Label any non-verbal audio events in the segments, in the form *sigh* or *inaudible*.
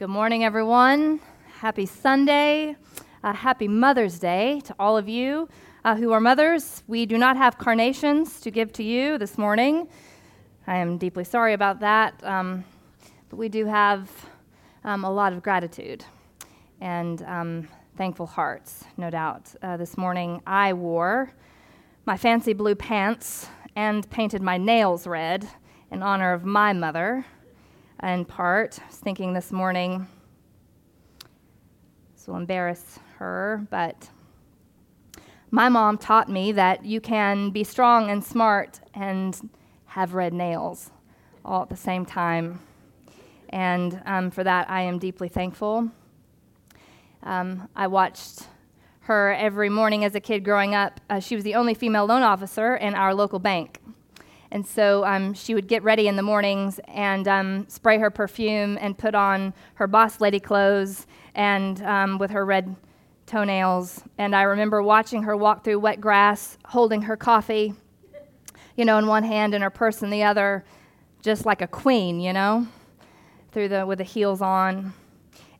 Good morning, everyone. Happy Sunday. Uh, happy Mother's Day to all of you uh, who are mothers. We do not have carnations to give to you this morning. I am deeply sorry about that. Um, but we do have um, a lot of gratitude and um, thankful hearts, no doubt. Uh, this morning I wore my fancy blue pants and painted my nails red in honor of my mother in part. I was thinking this morning, this will embarrass her, but my mom taught me that you can be strong and smart and have red nails all at the same time. And um, for that, I am deeply thankful. Um, I watched her every morning as a kid growing up. Uh, she was the only female loan officer in our local bank. And so um, she would get ready in the mornings and um, spray her perfume and put on her boss lady clothes and um, with her red toenails. And I remember watching her walk through wet grass, holding her coffee, you know, in one hand and her purse in the other, just like a queen, you know, through the with the heels on.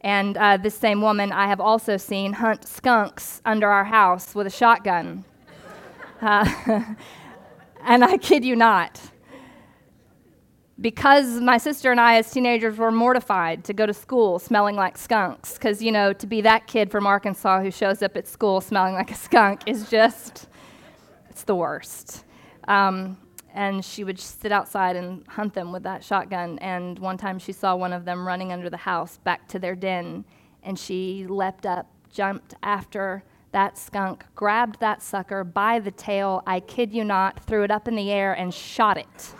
And uh, this same woman I have also seen hunt skunks under our house with a shotgun. *laughs* Uh, And I kid you not. Because my sister and I, as teenagers, were mortified to go to school smelling like skunks. Because, you know, to be that kid from Arkansas who shows up at school smelling like a skunk is just, it's the worst. Um, and she would sit outside and hunt them with that shotgun. And one time she saw one of them running under the house back to their den, and she leapt up, jumped after that skunk grabbed that sucker by the tail, I kid you not, threw it up in the air and shot it.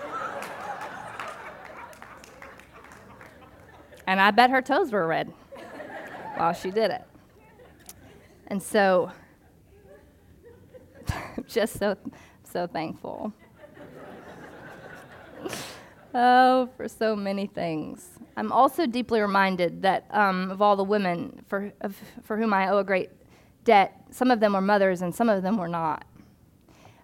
and I bet her toes were red while she did it. And so, *laughs* just so, so thankful. oh, for so many things. I'm also deeply reminded that um, of all the women for, of, for whom I owe a great debt, some of them were mothers and some of them were not.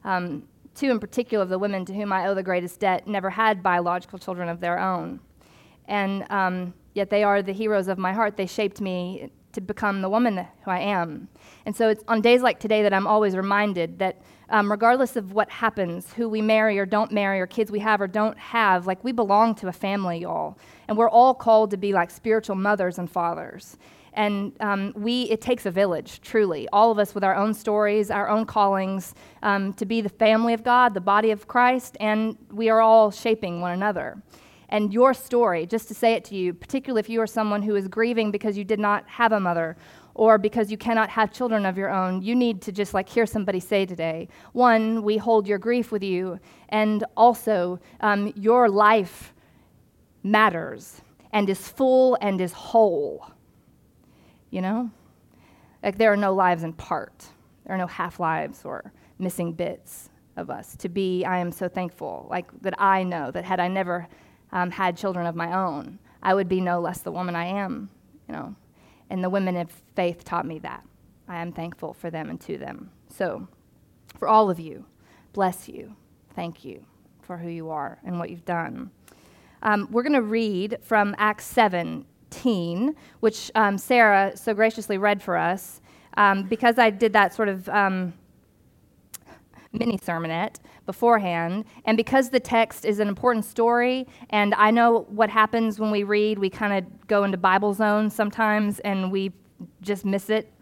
Um, two in particular of the women to whom I owe the greatest debt never had biological children of their own. And um, yet they are the heroes of my heart. They shaped me to become the woman who I am. And so it's on days like today that I'm always reminded that um, regardless of what happens, who we marry or don't marry, or kids we have or don't have, like we belong to a family, y'all. And we're all called to be like spiritual mothers and fathers. And um, we, it takes a village, truly, all of us with our own stories, our own callings, um, to be the family of God, the body of Christ, and we are all shaping one another. And your story, just to say it to you, particularly if you are someone who is grieving because you did not have a mother or because you cannot have children of your own, you need to just like hear somebody say today one, we hold your grief with you, and also um, your life matters and is full and is whole you know? Like there are no lives in part, there are no half lives or missing bits of us. To be, I am so thankful, like that I know that had I never um, had children of my own, I would be no less the woman I am, you know. And the women of faith taught me that. I am thankful for them and to them. So, for all of you, bless you. Thank you for who you are and what you've done. Um, we're going to read from Acts 7 which um, Sarah so graciously read for us. Um, because I did that sort of um, mini sermonette beforehand, and because the text is an important story, and I know what happens when we read, we kind of go into Bible zone sometimes and we just miss it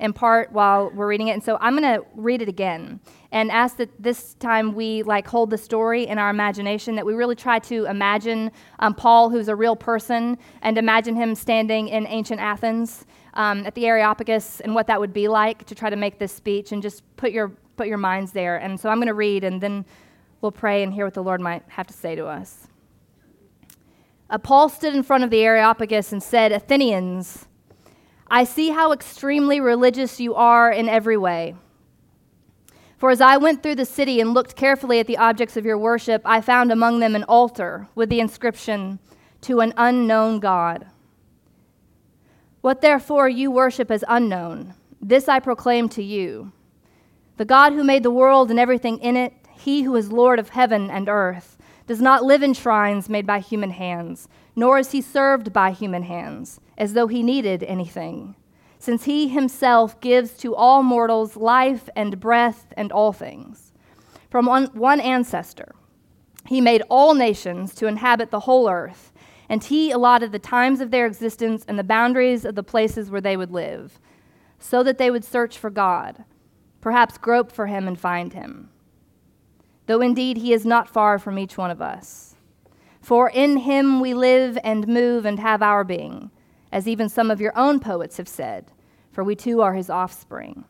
in part while we're reading it. And so I'm going to read it again and ask that this time we like hold the story in our imagination, that we really try to imagine um, Paul, who's a real person, and imagine him standing in ancient Athens um, at the Areopagus and what that would be like to try to make this speech and just put your, put your minds there. And so I'm going to read and then we'll pray and hear what the Lord might have to say to us. Uh, Paul stood in front of the Areopagus and said, Athenians, I see how extremely religious you are in every way. For as I went through the city and looked carefully at the objects of your worship, I found among them an altar with the inscription, To an unknown God. What therefore you worship as unknown, this I proclaim to you. The God who made the world and everything in it, he who is Lord of heaven and earth, does not live in shrines made by human hands, nor is he served by human hands, as though he needed anything, since he himself gives to all mortals life and breath and all things. From one, one ancestor, he made all nations to inhabit the whole earth, and he allotted the times of their existence and the boundaries of the places where they would live, so that they would search for God, perhaps grope for him and find him though indeed he is not far from each one of us. For in him we live and move and have our being, as even some of your own poets have said, for we too are his offspring.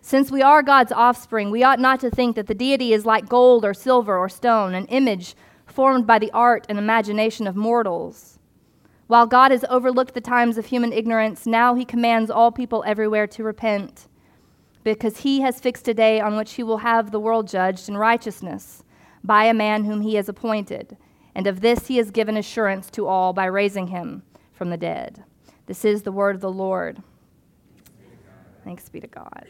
Since we are God's offspring, we ought not to think that the deity is like gold or silver or stone, an image formed by the art and imagination of mortals. While God has overlooked the times of human ignorance, now he commands all people everywhere to repent because he has fixed a day on which he will have the world judged in righteousness by a man whom he has appointed. And of this he has given assurance to all by raising him from the dead. This is the word of the Lord. Thanks be to God.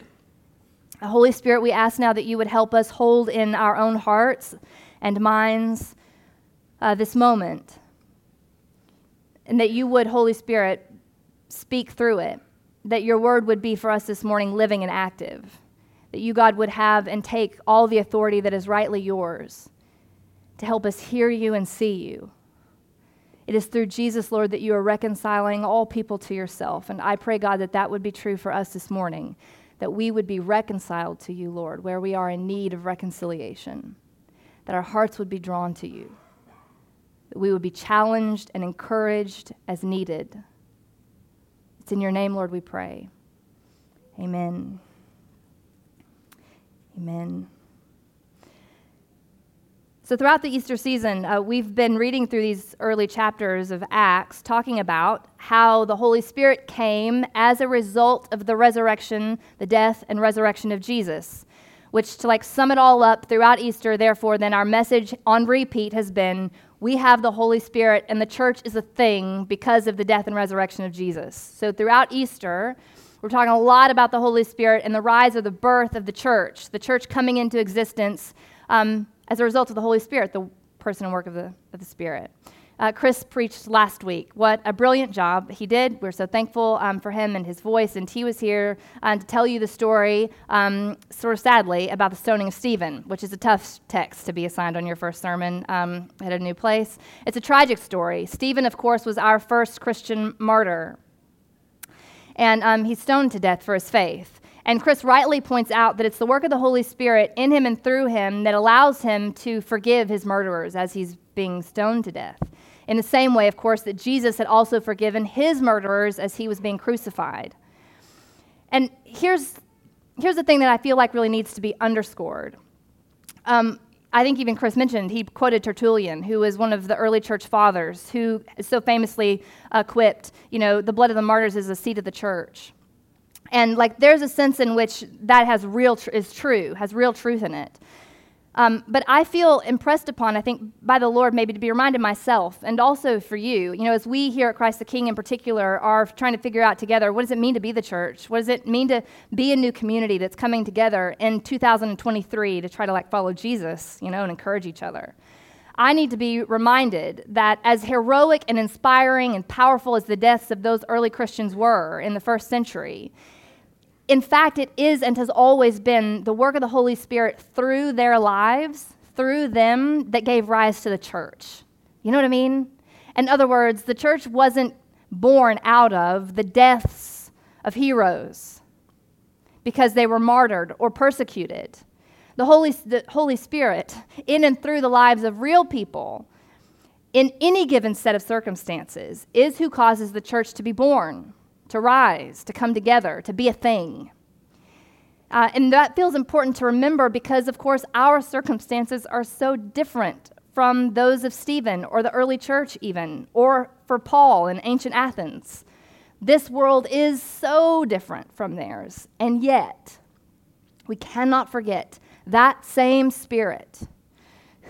Holy Spirit, we ask now that you would help us hold in our own hearts and minds uh, this moment, and that you would, Holy Spirit, speak through it that your word would be for us this morning living and active. That you, God, would have and take all the authority that is rightly yours to help us hear you and see you. It is through Jesus, Lord, that you are reconciling all people to yourself. And I pray, God, that that would be true for us this morning, that we would be reconciled to you, Lord, where we are in need of reconciliation, that our hearts would be drawn to you, that we would be challenged and encouraged as needed it's in your name, Lord, we pray. Amen. Amen. So, throughout the Easter season, uh, we've been reading through these early chapters of Acts, talking about how the Holy Spirit came as a result of the resurrection, the death, and resurrection of Jesus. Which, to like sum it all up throughout Easter, therefore, then our message on repeat has been we have the Holy Spirit, and the church is a thing because of the death and resurrection of Jesus. So throughout Easter, we're talking a lot about the Holy Spirit and the rise or the birth of the church, the church coming into existence um, as a result of the Holy Spirit, the person and work of the, of the Spirit. Uh, Chris preached last week. What a brilliant job he did. We're so thankful um, for him and his voice. And he was here um, to tell you the story, um, sort of sadly, about the stoning of Stephen, which is a tough text to be assigned on your first sermon um, at a new place. It's a tragic story. Stephen, of course, was our first Christian martyr. And um, he's stoned to death for his faith. And Chris rightly points out that it's the work of the Holy Spirit in him and through him that allows him to forgive his murderers as he's being stoned to death. In the same way, of course, that Jesus had also forgiven his murderers as he was being crucified. And here's, here's the thing that I feel like really needs to be underscored. Um, I think even Chris mentioned, he quoted Tertullian, who was one of the early church fathers, who so famously uh, quipped, you know, the blood of the martyrs is the seed of the church. And like there's a sense in which that has real tr- is true, has real truth in it. Um, but I feel impressed upon, I think, by the Lord, maybe to be reminded myself and also for you. You know, as we here at Christ the King in particular are trying to figure out together what does it mean to be the church? What does it mean to be a new community that's coming together in 2023 to try to like follow Jesus, you know, and encourage each other? I need to be reminded that as heroic and inspiring and powerful as the deaths of those early Christians were in the first century, in fact, it is and has always been the work of the Holy Spirit through their lives, through them, that gave rise to the church. You know what I mean? In other words, the church wasn't born out of the deaths of heroes because they were martyred or persecuted. The Holy, the Holy Spirit, in and through the lives of real people, in any given set of circumstances, is who causes the church to be born to rise, to come together, to be a thing. Uh, and that feels important to remember because, of course, our circumstances are so different from those of Stephen or the early church, even, or for Paul in ancient Athens. This world is so different from theirs. And yet, we cannot forget that same Spirit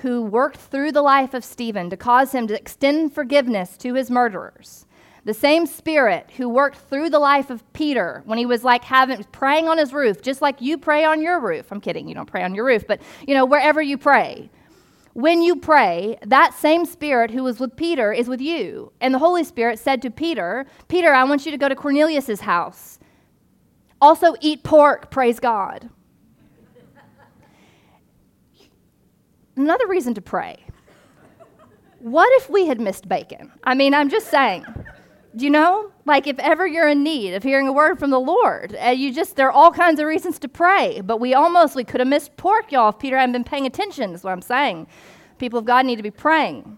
who worked through the life of Stephen to cause him to extend forgiveness to his murderers the same spirit who worked through the life of Peter when he was like having praying on his roof, just like you pray on your roof. I'm kidding, you don't pray on your roof, but you know, wherever you pray, when you pray, that same Spirit who was with Peter is with you. And the Holy Spirit said to Peter, Peter, I want you to go to Cornelius' house. Also, eat pork, praise God. Another reason to pray. What if we had missed bacon? I mean, I'm just saying. You know? Like, if ever you're in need of hearing a word from the Lord, uh, you just, there are all kinds of reasons to pray. But we almost, we could have missed pork, y'all, if Peter hadn't been paying attention, is what I'm saying. People of God need to be praying.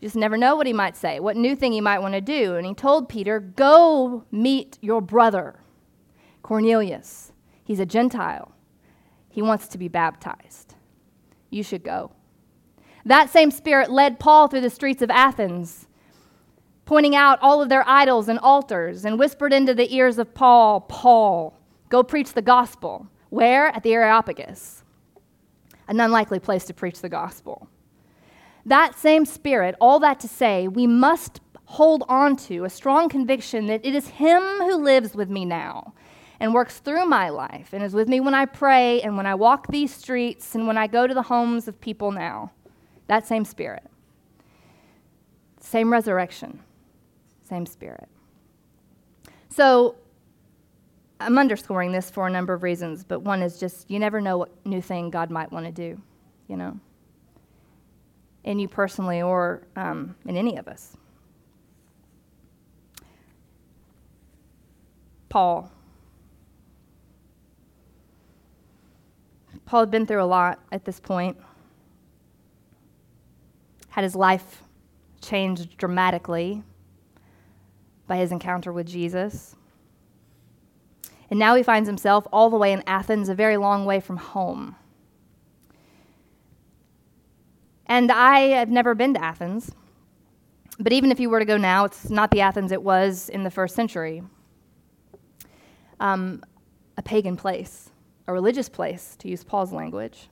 You just never know what he might say, what new thing he might want to do. And he told Peter, Go meet your brother, Cornelius. He's a Gentile, he wants to be baptized. You should go. That same spirit led Paul through the streets of Athens pointing out all of their idols and altars, and whispered into the ears of Paul, Paul, go preach the gospel. Where? At the Areopagus. An unlikely place to preach the gospel. That same spirit, all that to say, we must hold on to a strong conviction that it is Him who lives with me now and works through my life and is with me when I pray and when I walk these streets and when I go to the homes of people now. That same spirit. Same resurrection same spirit. So I'm underscoring this for a number of reasons, but one is just you never know what new thing God might want to do, you know, in you personally or um, in any of us. Paul. Paul had been through a lot at this point, had his life changed dramatically by his encounter with Jesus. And now he finds himself all the way in Athens, a very long way from home. And I have never been to Athens. But even if you were to go now, it's not the Athens it was in the first century. Um, a pagan place, a religious place, to use Paul's language.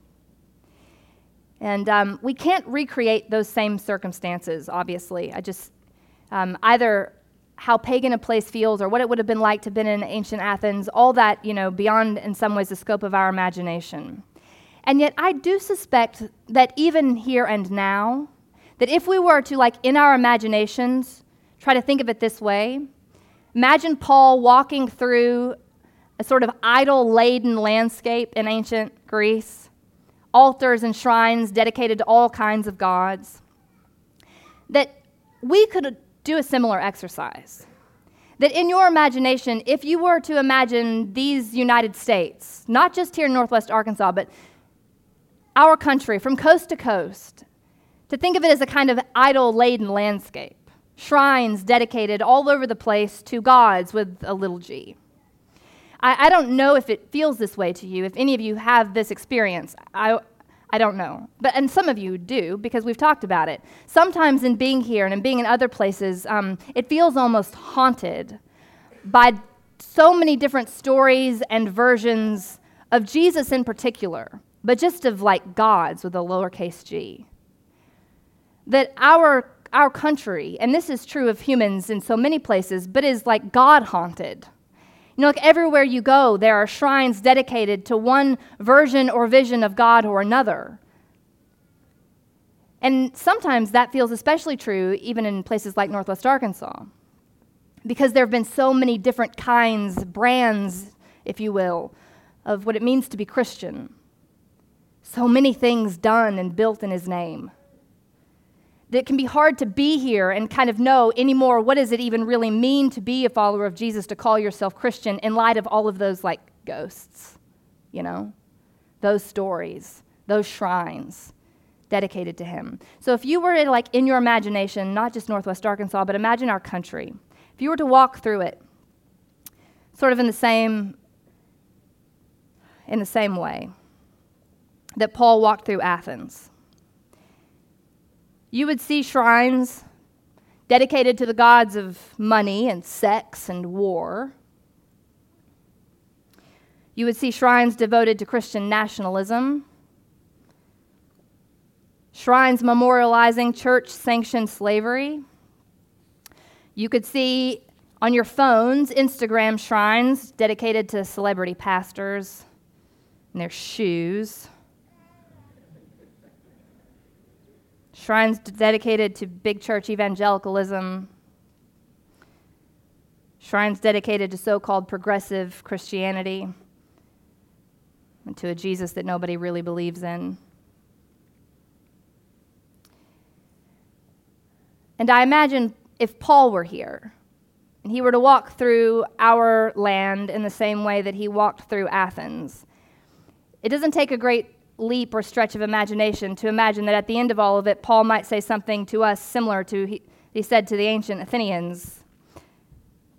And um, we can't recreate those same circumstances, obviously. I just, um, either how pagan a place feels or what it would have been like to have been in ancient Athens, all that, you know, beyond in some ways the scope of our imagination. And yet I do suspect that even here and now, that if we were to, like, in our imaginations, try to think of it this way imagine Paul walking through a sort of idol laden landscape in ancient Greece, altars and shrines dedicated to all kinds of gods. That we could do a similar exercise. That in your imagination, if you were to imagine these United States, not just here in Northwest Arkansas, but our country from coast to coast, to think of it as a kind of idol laden landscape, shrines dedicated all over the place to gods with a little g. I, I, don't know if it feels this way to you, if any of you have this experience. I, I don't know. But, and some of you do because we've talked about it. Sometimes in being here and in being in other places, um, it feels almost haunted by so many different stories and versions of Jesus in particular, but just of like gods with a lowercase g. That our, our country, and this is true of humans in so many places, but is like God haunted you know, like everywhere you go, there are shrines dedicated to one version or vision of God or another. And sometimes that feels especially true even in places like Northwest Arkansas, because there have been so many different kinds, brands, if you will, of what it means to be Christian. So many things done and built in His name that it can be hard to be here and kind of know anymore what does it even really mean to be a follower of Jesus, to call yourself Christian in light of all of those like ghosts, you know, those stories, those shrines dedicated to him. So if you were like in your imagination, not just Northwest Arkansas, but imagine our country, if you were to walk through it, sort of in the same in the same way that Paul walked through Athens you would see shrines dedicated to the gods of money and sex and war. You would see shrines devoted to Christian nationalism, shrines memorializing church sanctioned slavery. You could see on your phones Instagram shrines dedicated to celebrity pastors and their shoes. Shrines dedicated to big church evangelicalism, shrines dedicated to so called progressive Christianity, and to a Jesus that nobody really believes in. And I imagine if Paul were here and he were to walk through our land in the same way that he walked through Athens, it doesn't take a great leap or stretch of imagination to imagine that at the end of all of it, Paul might say something to us similar to he, he said to the ancient Athenians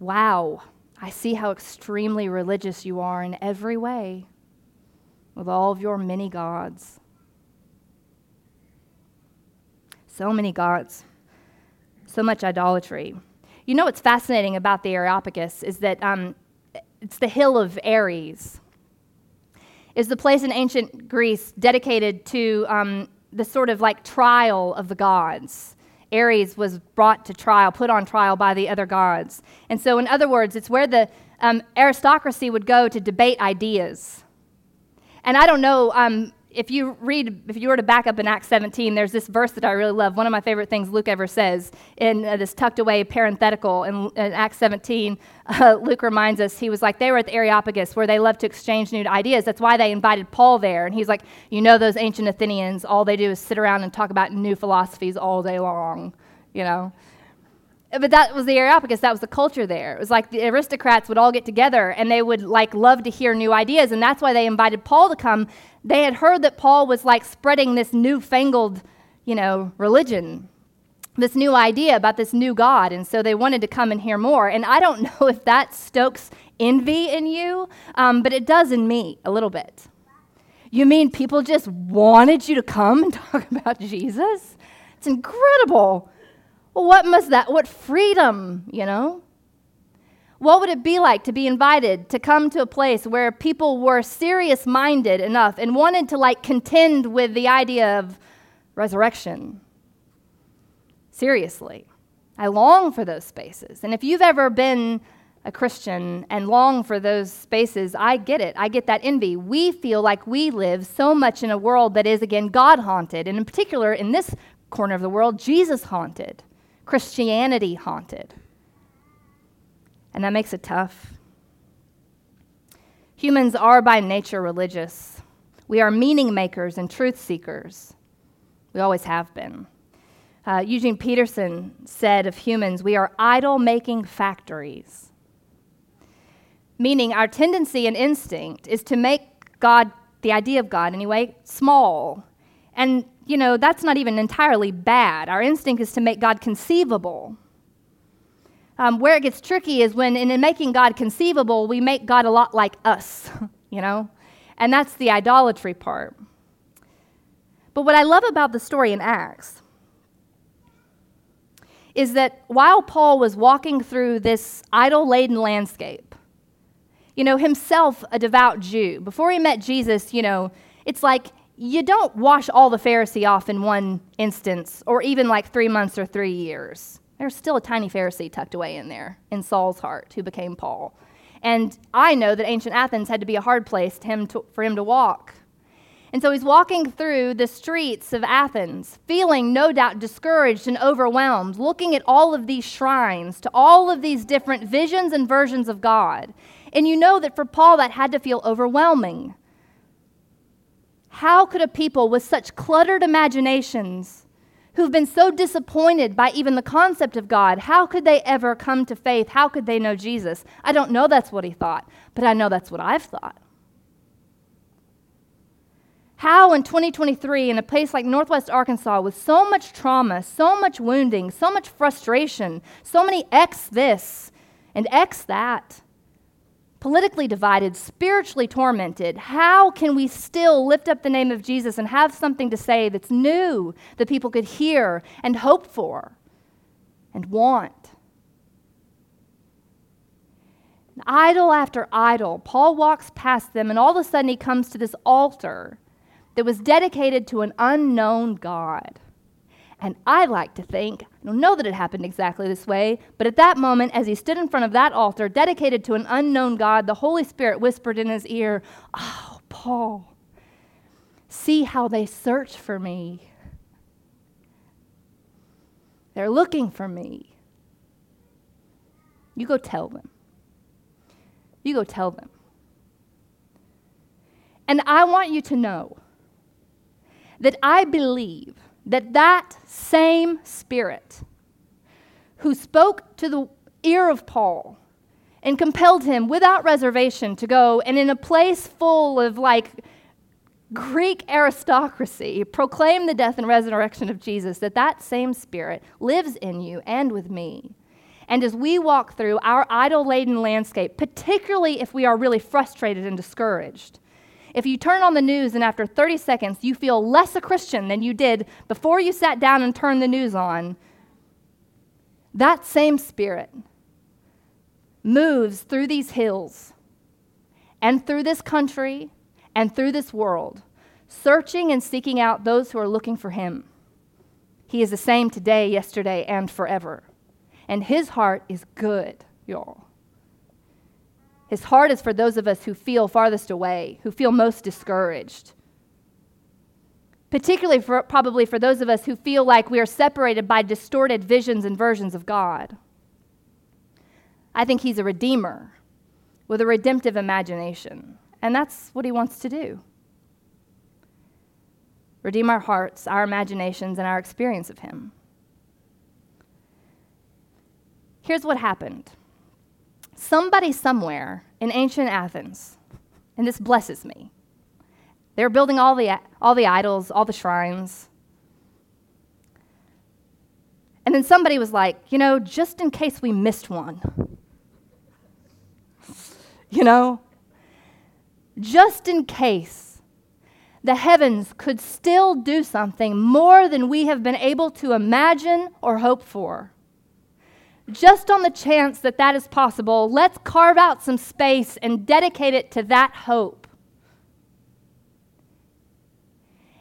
Wow, I see how extremely religious you are in every way, with all of your many gods. So many gods, so much idolatry. You know what's fascinating about the Areopagus is that um, it's the hill of Ares is the place in ancient Greece dedicated to um, the sort of like trial of the gods. Ares was brought to trial, put on trial by the other gods. And so, in other words, it's where the um, aristocracy would go to debate ideas. And I don't know, um, if you read, if you were to back up in Acts 17, there's this verse that I really love. One of my favorite things Luke ever says in uh, this tucked away parenthetical in, in Acts 17. *laughs* Uh, Luke reminds us he was like they were at the Areopagus where they loved to exchange new ideas. That's why they invited Paul there. And he's like, you know, those ancient Athenians, all they do is sit around and talk about new philosophies all day long. You know, but that was the Areopagus. That was the culture there. It was like the aristocrats would all get together and they would like love to hear new ideas, and that's why they invited Paul to come. They had heard that Paul was like spreading this newfangled, you know, religion, this new idea about this new God, and so they wanted to come and hear more. And I don't *laughs* know if that stokes envy in you, um, but it does in me a little bit. You mean people just wanted you to come and *laughs* talk about Jesus? It's incredible. What must that, what freedom, you know? What would it be like to be invited to come to a place where people were serious minded enough and wanted to like contend with the idea of resurrection? Seriously. I long for those spaces. And if you've ever been a Christian and long for those spaces, I get it. I get that envy. We feel like we live so much in a world that is, again, God haunted, and in particular, in this corner of the world, Jesus haunted. Christianity haunted. And that makes it tough. Humans are by nature religious. We are meaning makers and truth seekers. We always have been. Uh, Eugene Peterson said of humans, we are idol making factories. Meaning, our tendency and instinct is to make God, the idea of God anyway, small and you know, that's not even entirely bad. Our instinct is to make God conceivable. Um, where it gets tricky is when, in making God conceivable, we make God a lot like us, *laughs* you know? And that's the idolatry part. But what I love about the story in Acts is that while Paul was walking through this idol laden landscape, you know, himself a devout Jew, before he met Jesus, you know, it's like you don't wash all the Pharisee off in one instance, or even like three months or three years. There's still a tiny Pharisee tucked away in there in Saul's heart who became Paul. And I know that ancient Athens had to be a hard place him to, for him to walk. And so he's walking through the streets of Athens, feeling no doubt discouraged and overwhelmed, looking at all of these shrines, to all of these different visions and versions of God. And you know that for Paul, that had to feel overwhelming. How could a people with such cluttered imaginations, who've been so disappointed by even the concept of God, how could they ever come to faith? How could they know Jesus? I don't know that's what he thought, but I know that's what I've thought. How in 2023, in a place like Northwest Arkansas, with so much trauma, so much wounding, so much frustration, so many X this and X that, politically divided, spiritually tormented, how can we still lift up the name of Jesus and have something to say that's new that people could hear and hope for and want? Idol after idol, Paul walks past them, and all of a sudden he comes to this altar that was dedicated to an unknown God. And I like to think, I don't know that it happened exactly this way, but at that moment, as he stood in front of that altar dedicated to an unknown God, the Holy Spirit whispered in his ear, Oh, Paul, see how they search for me. They're looking for me. You go tell them. You go tell them. And I want you to know that I believe that that same Spirit who spoke to the ear of Paul and compelled him without reservation to go and in a place full of like Greek aristocracy proclaim the death and resurrection of Jesus, that that same spirit lives in you and with me. And as we walk through our idol laden landscape, particularly if we are really frustrated and discouraged, if you turn on the news and after 30 seconds you feel less a Christian than you did before you sat down and turned the news on, that same spirit moves through these hills and through this country and through this world, searching and seeking out those who are looking for him. He is the same today, yesterday, and forever. And his heart is good, y'all. His heart is for those of us who feel farthest away, who feel most discouraged. Particularly, for, probably for those of us who feel like we are separated by distorted visions and versions of God. I think he's a redeemer with a redemptive imagination. And that's what he wants to do redeem our hearts, our imaginations, and our experience of him. Here's what happened somebody somewhere in ancient Athens, and this blesses me, they were building all the, all the idols, all the shrines. And then somebody was like, you know, just in case we missed one, you know, just in case the heavens could still do something more than we have been able to imagine or hope for. Just on the chance that that is possible, let's carve out some space and dedicate it to that hope.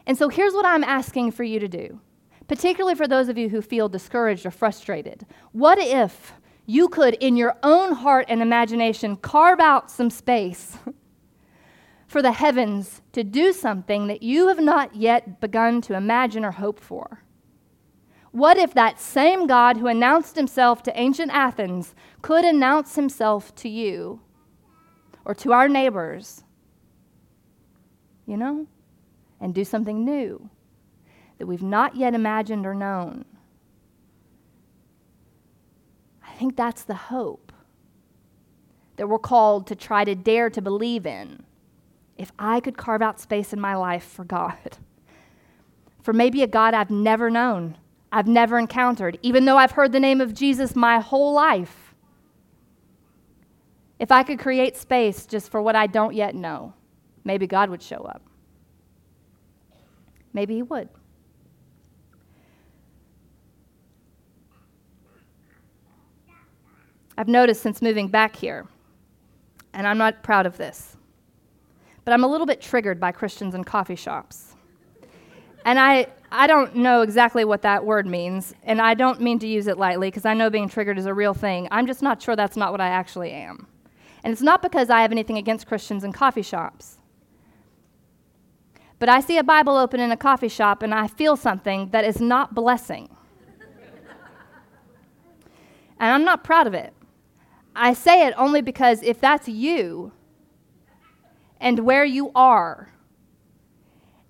And so here's what I'm asking for you to do, particularly for those of you who feel discouraged or frustrated. What if you could, in your own heart and imagination, carve out some space *laughs* for the heavens to do something that you have not yet begun to imagine or hope for? What if that same God who announced himself to ancient Athens could announce himself to you or to our neighbors? You know? And do something new that we've not yet imagined or known. I think that's the hope that we're called to try to dare to believe in. If I could carve out space in my life for God, *laughs* for maybe a God I've never known, I've never encountered, even though I've heard the name of Jesus my whole life. If I could create space just for what I don't yet know, maybe God would show up. Maybe He would. I've noticed since moving back here, and I'm not proud of this, but I'm a little bit triggered by Christians in coffee shops. And I, I don't know exactly what that word means, and I don't mean to use it lightly because I know being triggered is a real thing. I'm just not sure that's not what I actually am. And it's not because I have anything against Christians in coffee shops. But I see a Bible open in a coffee shop and I feel something that is not blessing. *laughs* and I'm not proud of it. I say it only because if that's you and where you are,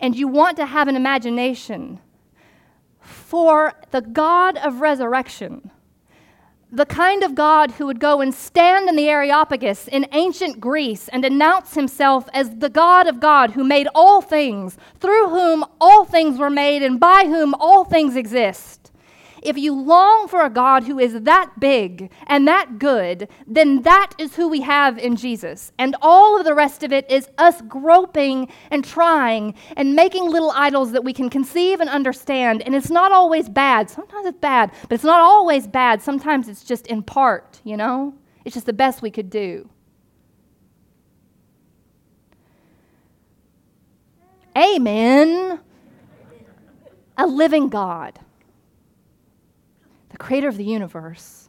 and you want to have an imagination for the God of resurrection, the kind of God who would go and stand in the Areopagus in ancient Greece and announce himself as the God of God who made all things, through whom all things were made, and by whom all things exist if you long for a God who is that big and that good, then that is who we have in Jesus. And all of the rest of it is us groping and trying and making little idols that we can conceive and understand. And it's not always bad. Sometimes it's bad, but it's not always bad. Sometimes it's just in part, you know? It's just the best we could do. Amen. A living God the creator of the universe,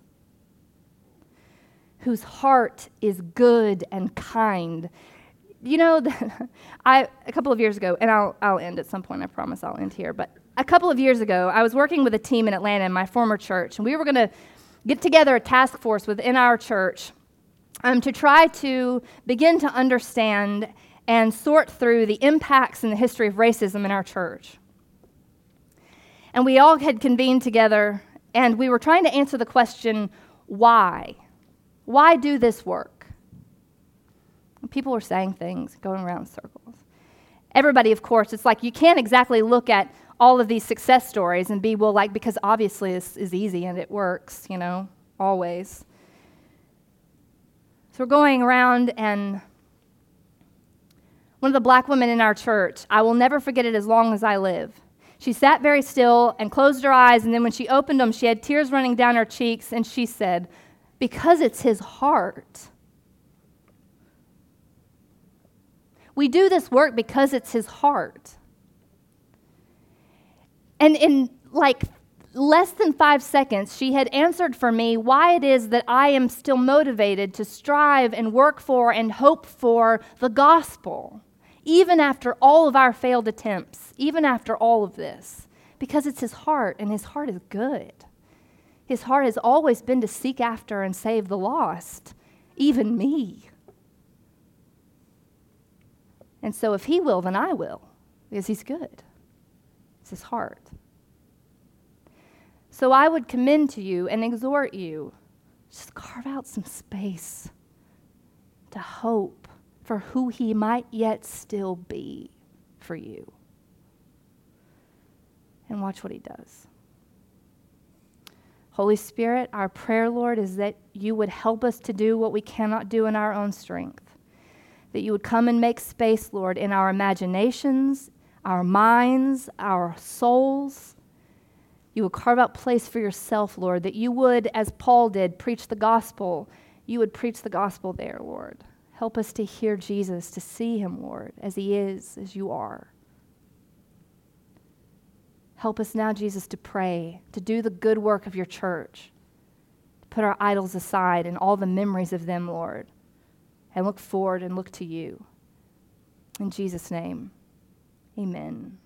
whose heart is good and kind. You know, *laughs* I, a couple of years ago, and I'll, I'll end at some point, I promise I'll end here, but a couple of years ago, I was working with a team in Atlanta in my former church, and we were going to get together a task force within our church um, to try to begin to understand and sort through the impacts and the history of racism in our church. And we all had convened together, and we were trying to answer the question why? Why do this work? People were saying things, going around circles. Everybody, of course, it's like you can't exactly look at all of these success stories and be, well, like, because obviously this is easy and it works, you know, always. So we're going around, and one of the black women in our church, I will never forget it as long as I live. She sat very still and closed her eyes, and then when she opened them, she had tears running down her cheeks, and she said, Because it's his heart. We do this work because it's his heart. And in like less than five seconds, she had answered for me why it is that I am still motivated to strive and work for and hope for the gospel, even after all of our failed attempts, even after all of this, because it's his heart, and his heart is good. His heart has always been to seek after and save the lost, even me. And so if he will, then I will, because he's good. It's his heart. So I would commend to you and exhort you just carve out some space to hope for who he might yet still be for you. And watch what he does. Holy Spirit, our prayer, Lord, is that you would help us to do what we cannot do in our own strength. That you would come and make space, Lord, in our imaginations, our minds, our souls you would carve out place for yourself, Lord, that you would, as Paul did, preach the gospel. You would preach the gospel there, Lord. Help us to hear Jesus, to see him, Lord, as he is, as you are. Help us now, Jesus, to pray, to do the good work of your church, to put our idols aside and all the memories of them, Lord, and look forward and look to you. In Jesus' name, amen.